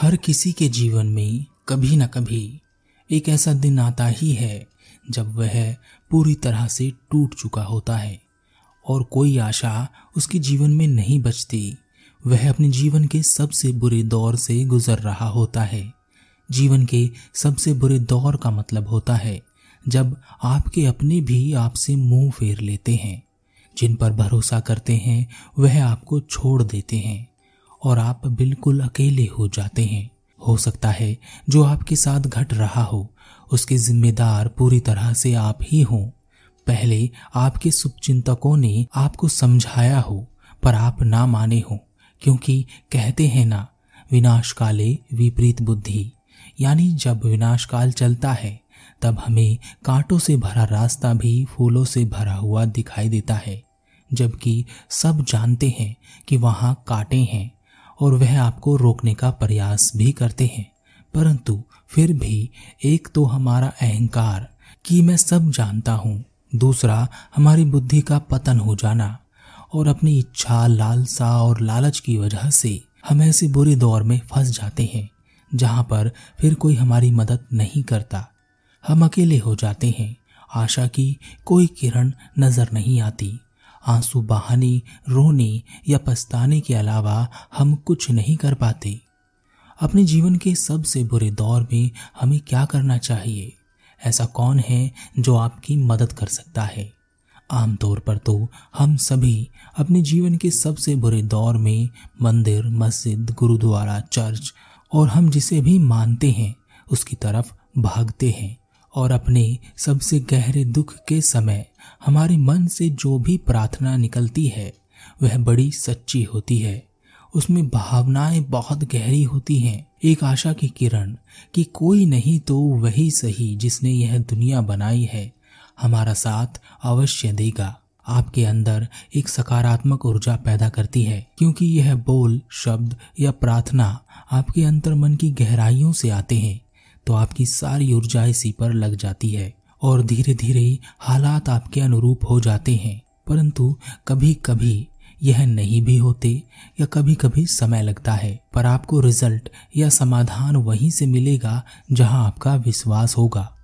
हर किसी के जीवन में कभी न कभी एक ऐसा दिन आता ही है जब वह पूरी तरह से टूट चुका होता है और कोई आशा उसके जीवन में नहीं बचती। वह अपने जीवन के सबसे बुरे दौर से गुजर रहा होता है। जीवन के सबसे बुरे दौर का मतलब होता है जब आपके अपने भी आपसे मुँह फेर लेते हैं। जिन पर भरोसा करते हैं, वह आपको छोड़ देते हैं। और आप बिल्कुल अकेले हो जाते हैं। हो सकता है जो आपके साथ घट रहा हो, उसके जिम्मेदार पूरी तरह से आप ही हों। पहले आपके शुभचिंतकों ने आपको समझाया हो, पर आप ना माने हो, क्योंकि कहते हैं ना विनाश काले विपरीत बुद्धि। यानी जब विनाश काल चलता है, तब हमें कांटों से भरा रास्ता भी फूलों से भरा हुआ दिखाई देता है, जबकि सब जानते हैं कि वहाँ कांटे हैं। और वह आपको रोकने का प्रयास भी करते हैं। परंतु फिर भी एक तो हमारा अहंकार कि मैं सब जानता हूँ, दूसरा हमारी बुद्धि का पतन हो जाना और अपनी इच्छा, लालसा और लालच की वजह से हम ऐसे बुरे दौर में फंस जाते हैं, जहाँ पर फिर कोई हमारी मदद नहीं करता। हम अकेले हो जाते हैं, आशा की कोई किरण नज़र नहीं आती। आँसू बहाने, रोने या पछताने के अलावा हम कुछ नहीं कर पाते। अपने जीवन के सबसे बुरे दौर में हमें क्या करना चाहिए? ऐसा कौन है जो आपकी मदद कर सकता है? आमतौर पर तो हम सभी अपने जीवन के सबसे बुरे दौर में मंदिर, मस्जिद, गुरुद्वारा, चर्च और हम जिसे भी मानते हैं, उसकी तरफ़ भागते हैं और अपने सबसे गहरे दुख के समय हमारे मन से जो भी प्रार्थना निकलती है, वह बड़ी सच्ची होती है। उसमें भावनाएँ बहुत गहरी होती हैं। एक आशा की किरण कि कोई नहीं तो वही सही जिसने यह दुनिया बनाई है। हमारा साथ अवश्य देगा। आपके अंदर एक सकारात्मक ऊर्जा पैदा करती है। क्योंकि यह बोल, शब्द या प्रार्थना आपके अंतर मन की गहराइयों से आते हैं तो आपकी सारी ऊर्जा इसी पर लग जाती है। और धीरे धीरे हालात आपके अनुरूप हो जाते हैं। परंतु कभी कभी यह नहीं भी होते या कभी कभी समय लगता है, पर आपको रिज़ल्ट या समाधान वहीं से मिलेगा जहाँ आपका विश्वास होगा।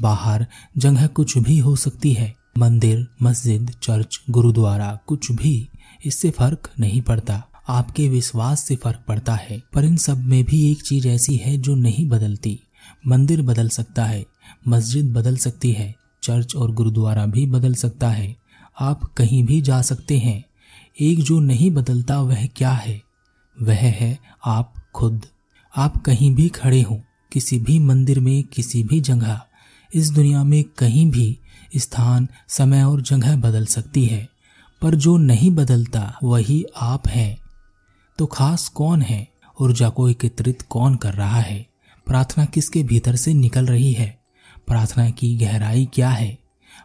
बाहर जगह कुछ भी हो सकती है, मंदिर, मस्जिद, चर्च, गुरुद्वारा, कुछ भी, इससे फ़र्क नहीं पड़ता। आपके विश्वास से फ़र्क पड़ता है, पर इन सब में भी एक चीज़ ऐसी है जो नहीं बदलती। मंदिर बदल सकता है मस्जिद बदल सकती है, चर्च और गुरुद्वारा भी बदल सकता है। आप कहीं भी जा सकते हैं। एक जो नहीं बदलता वह क्या है? वह है आप खुद। आप कहीं भी खड़े हो, किसी भी मंदिर में, किसी भी जगह, इस दुनिया में कहीं भी स्थान, समय और जगह बदल सकती है। पर जो नहीं बदलता, वही आप हैं। तो खास कौन है? ऊर्जा को एकत्रित कौन कर रहा है? प्रार्थना किसके भीतर से निकल रही है? प्रार्थना की गहराई क्या है?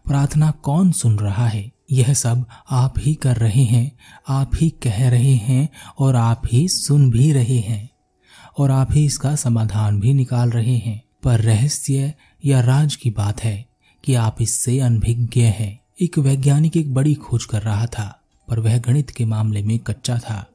प्रार्थना कौन सुन रहा है? यह सब आप ही कर रहे हैं, आप ही कह रहे हैं और आप ही सुन भी रहे हैं और आप ही इसका समाधान भी निकाल रहे हैं। पर रहस्य या राज की बात है कि आप इससे अनभिज्ञ हैं। एक वैज्ञानिक एक बड़ी खोज कर रहा था, पर वह गणित के मामले में कच्चा था।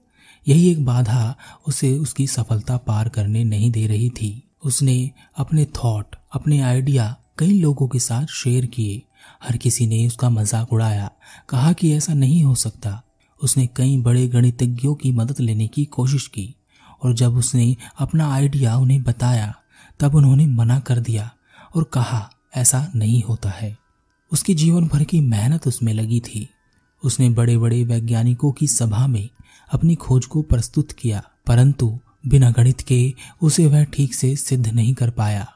यही एक बाधा उसे उसकी सफलता पार करने नहीं दे रही थी। उसने अपने थॉट अपने आइडिया कई लोगों के साथ शेयर किए। हर किसी ने उसका मज़ाक उड़ाया, कहा कि ऐसा नहीं हो सकता। उसने कई बड़े गणितज्ञों की मदद लेने की कोशिश की, और जब उसने अपना आइडिया उन्हें बताया, तब उन्होंने मना कर दिया और कहा, ऐसा नहीं होता है। उसके जीवन भर की मेहनत उसमें लगी थी। उसने बड़े बड़े वैज्ञानिकों की सभा में अपनी खोज को प्रस्तुत किया, परंतु बिना गणित के उसे वह ठीक से सिद्ध नहीं कर पाया।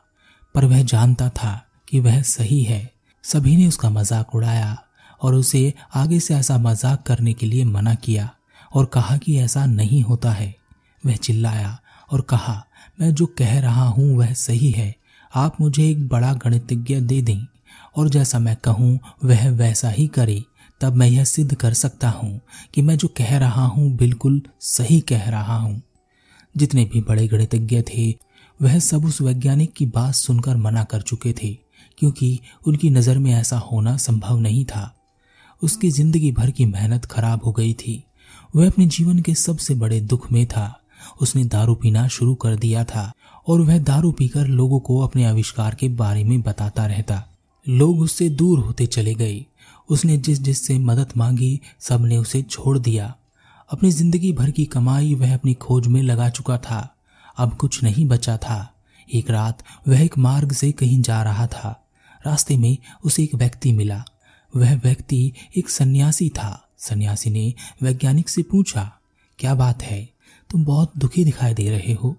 पर वह जानता था कि वह सही है। सभी ने उसका मज़ाक उड़ाया और उसे आगे से ऐसा मज़ाक करने के लिए मना किया और कहा कि ऐसा नहीं होता है। वह चिल्लाया और कहा, मैं जो कह रहा हूँ वह सही है। आप मुझे एक बड़ा गणितज्ञ दे दें और जैसा मैं कहूँ वह वैसा ही करे। तब मैं यह सिद्ध कर सकता हूँ कि मैं जो कह रहा हूँ बिल्कुल सही कह रहा हूँ। जितने भी बड़े गणितज्ञ थे, वह सब उस वैज्ञानिक की बात सुनकर मना कर चुके थे, क्योंकि उनकी नज़र में ऐसा होना संभव नहीं था। उसकी ज़िंदगी भर की मेहनत खराब हो गई थी। वह अपने जीवन के सबसे बड़े दुख में था। उसने दारू पीना शुरू कर दिया था, और वह दारू पीकर लोगों को अपने आविष्कार के बारे में बताता रहता। लोग उससे दूर होते चले गए। उसने जिस जिससे मदद मांगी सबने उसे छोड़ दिया। अपनी ज़िंदगी भर की कमाई वह अपनी खोज में लगा चुका था। अब कुछ नहीं बचा था। एक रात वह एक मार्ग से कहीं जा रहा था। रास्ते में उसे एक व्यक्ति मिला। वह व्यक्ति एक सन्यासी था। सन्यासी ने वैज्ञानिक से पूछा, क्या बात है? तुम बहुत दुखी दिखाई दे रहे हो?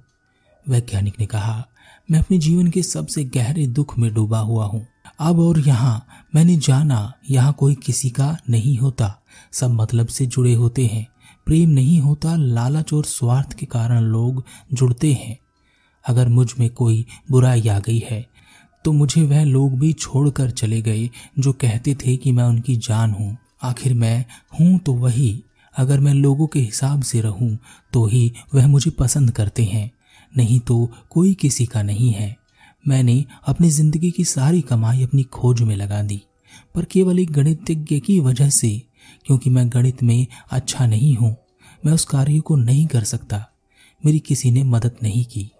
वैज्ञानिक ने कहा, मैं अपने जीवन के सबसे गहरे दुख में डूबा हुआ हूँ। अब और यहाँ मैंने जाना यहाँ कोई किसी का नहीं होता। सब मतलब से जुड़े होते हैं। प्रेम नहीं होता, लालच और स्वार्थ के कारण लोग जुड़ते हैं। अगर मुझमें कोई बुराई आ गई है तो मुझे वह लोग भी छोड़कर चले गए जो कहते थे कि मैं उनकी जान हूँ। आखिर मैं हूँ तो वही। अगर मैं लोगों के हिसाब से रहूँ तो ही वह मुझे पसंद करते हैं। नहीं तो कोई किसी का नहीं है। मैंने अपनी ज़िंदगी की सारी कमाई अपनी खोज में लगा दी, पर केवल एक गणितज्ञ की वजह से क्योंकि मैं गणित में अच्छा नहीं हूँ। मैं उस कार्य को नहीं कर सकता। मेरी किसी ने मदद नहीं की।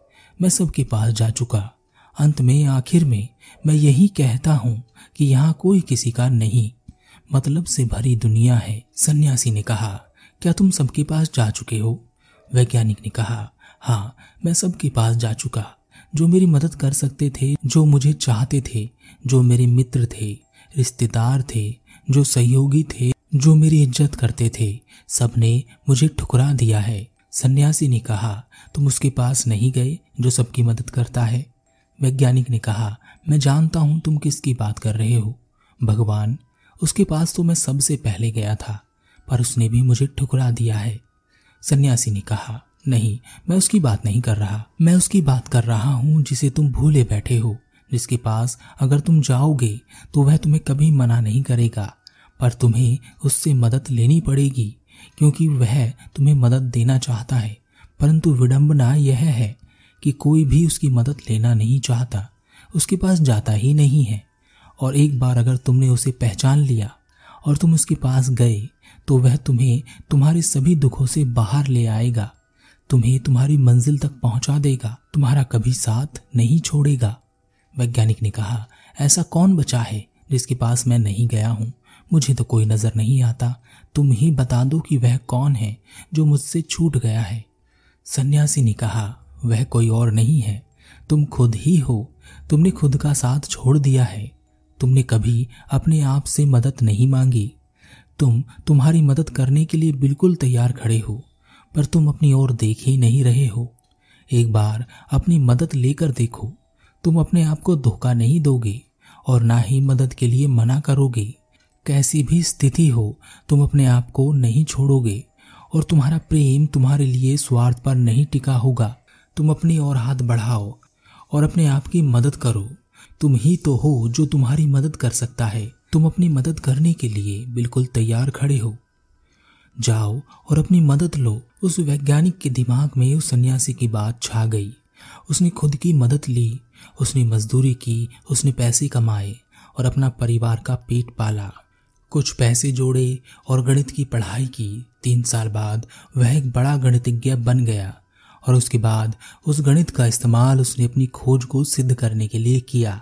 मैं सबके पास जा चुका। अंत में, आखिर में, मैं यही कहता हूँ कि यहाँ कोई किसी का नहीं। मतलब से भरी दुनिया है, सन्यासी ने कहा। क्या तुम सबके पास जा चुके हो? वैज्ञानिक ने कहा हाँ मैं सबके पास जा चुका। जो मेरी मदद कर सकते थे, जो मुझे चाहते थे, जो मेरे मित्र थे, रिश्तेदार थे, जो सहयोगी थे जो मेरी इज़्ज़त करते थे, सबने मुझे ठुकरा दिया है। सन्यासी ने कहा, तुम उसके पास नहीं गए जो सबकी मदद करता है? वैज्ञानिक ने कहा, मैं जानता हूँ तुम किसकी बात कर रहे हो। भगवान, उसके पास तो मैं सबसे पहले गया था, पर उसने भी मुझे ठुकरा दिया है। सन्यासी ने कहा, नहीं, मैं उसकी बात नहीं कर रहा। मैं उसकी बात कर रहा हूँ जिसे तुम भूले बैठे हो। जिसके पास अगर तुम जाओगे तो वह तुम्हें कभी मना नहीं करेगा। पर तुम्हें उससे मदद लेनी पड़ेगी, क्योंकि वह तुम्हें मदद देना चाहता है। परंतु विडंबना यह है कि कोई भी उसकी मदद लेना नहीं चाहता, उसके पास जाता ही नहीं है। और एक बार अगर तुमने उसे पहचान लिया और तुम उसके पास गए तो वह तुम्हें तुम्हारे सभी दुखों से बाहर ले आएगा। तुम्हें तुम्हारी मंजिल तक पहुँचा देगा, तुम्हारा कभी साथ नहीं छोड़ेगा। वैज्ञानिक ने कहा, ऐसा कौन बचा है जिसके पास मैं नहीं गया हूँ? मुझे तो कोई नज़र नहीं आता। तुम ही बता दो कि वह कौन है जो मुझसे छूट गया है। सन्यासी ने कहा, वह कोई और नहीं है। तुम खुद ही हो। तुमने खुद का साथ छोड़ दिया है। तुमने कभी अपने आप से मदद नहीं मांगी। तुम तुम्हारी मदद करने के लिए बिल्कुल तैयार खड़े हो, पर तुम अपनी ओर देख ही नहीं रहे हो। एक बार अपनी मदद लेकर देखो। तुम अपने आप को धोखा नहीं दोगे, और ना ही मदद के लिए मना करोगे। कैसी भी स्थिति हो, तुम अपने आप को नहीं छोड़ोगे और तुम्हारा प्रेम तुम्हारे लिए स्वार्थ पर नहीं टिका होगा। तुम अपनी ओर हाथ बढ़ाओ और अपने आप की मदद करो। तुम ही तो हो जो तुम्हारी मदद कर सकता है। तुम अपनी मदद करने के लिए बिल्कुल तैयार खड़े हो। जाओ और अपनी मदद लो। उस वैज्ञानिक के दिमाग में उस सन्यासी की बात छा गई। उसने खुद की मदद ली, उसने मजदूरी की, उसने पैसे कमाए और अपना परिवार का पेट पाला। कुछ पैसे जोड़े और गणित की पढ़ाई की। तीन साल बाद वह एक बड़ा गणितज्ञ बन गया और उसके बाद उस गणित का इस्तेमाल उसने अपनी खोज को सिद्ध करने के लिए किया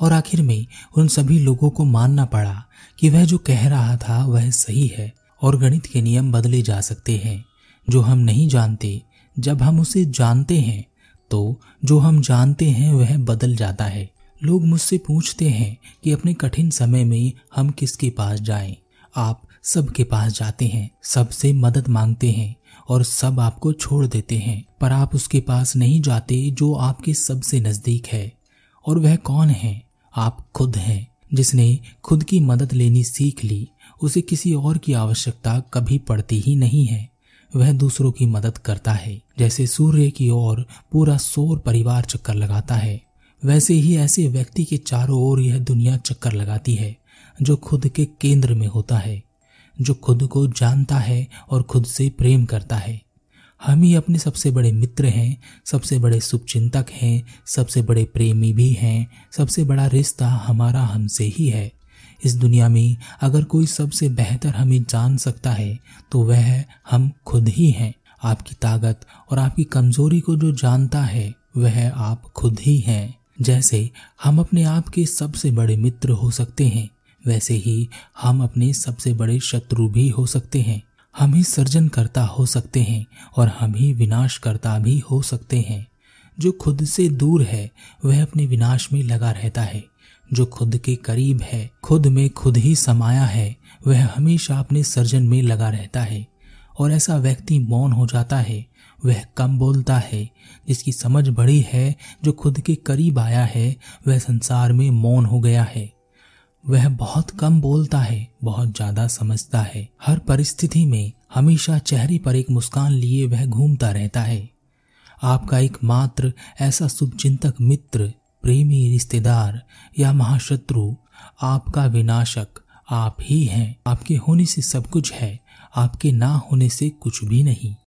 और आखिर में उन सभी लोगों को मानना पड़ा कि वह जो कह रहा था वह सही है और गणित के नियम बदले जा सकते हैं। जो हम नहीं जानते, जब हम उसे जानते हैं तो जो हम जानते हैं वह बदल जाता है। लोग मुझसे पूछते हैं कि अपने कठिन समय में हम किसके पास जाएँ? आप सबके पास जाते हैं, सबसे मदद मांगते हैं और सब आपको छोड़ देते हैं। पर आप उसके पास नहीं जाते जो आपके सबसे नज़दीक है। और वह कौन है? आप खुद हैं। जिसने खुद की मदद लेनी सीख ली, उसे किसी और की आवश्यकता कभी पड़ती ही नहीं है। वह दूसरों की मदद करता है। जैसे सूर्य की ओर पूरा सौर परिवार चक्कर लगाता है। वैसे ही ऐसे व्यक्ति के चारों ओर यह दुनिया चक्कर लगाती है, जो खुद के केंद्र में होता है, जो खुद को जानता है और खुद से प्रेम करता है। हम ही अपने सबसे बड़े मित्र हैं, सबसे बड़े शुभचिंतक हैं, सबसे बड़े प्रेमी भी हैं, सबसे बड़ा रिश्ता हमारा हमसे ही है। इस दुनिया में अगर कोई सबसे बेहतर हमें जान सकता है तो वह हम खुद ही हैं। आपकी ताकत और आपकी कमज़ोरी को जो जानता है, वह आप खुद ही हैं। जैसे हम अपने आप के सबसे बड़े मित्र हो सकते हैं, वैसे ही हम अपने सबसे बड़े शत्रु भी हो सकते हैं। हम ही सर्जन करता हो सकते हैं और हम ही विनाश करता भी हो सकते हैं। जो खुद से दूर है, वह अपने विनाश में लगा रहता है। जो खुद के करीब है, खुद में खुद ही समाया है, वह हमेशा अपने सर्जन में लगा रहता है। और ऐसा व्यक्ति मौन हो जाता है वह कम बोलता है। जिसकी समझ बड़ी है, जो खुद के करीब आया है, वह संसार में मौन हो गया है। वह बहुत कम बोलता है, बहुत ज़्यादा समझता है। हर परिस्थिति में हमेशा चेहरे पर एक मुस्कान लिए वह घूमता रहता है। आपका एकमात्र ऐसा शुभचिंतक मित्र, प्रेमी रिश्तेदार या महाशत्रु, आपका विनाशक, आप ही हैं। आपके होने से सब कुछ है, आपके ना होने से कुछ भी नहीं।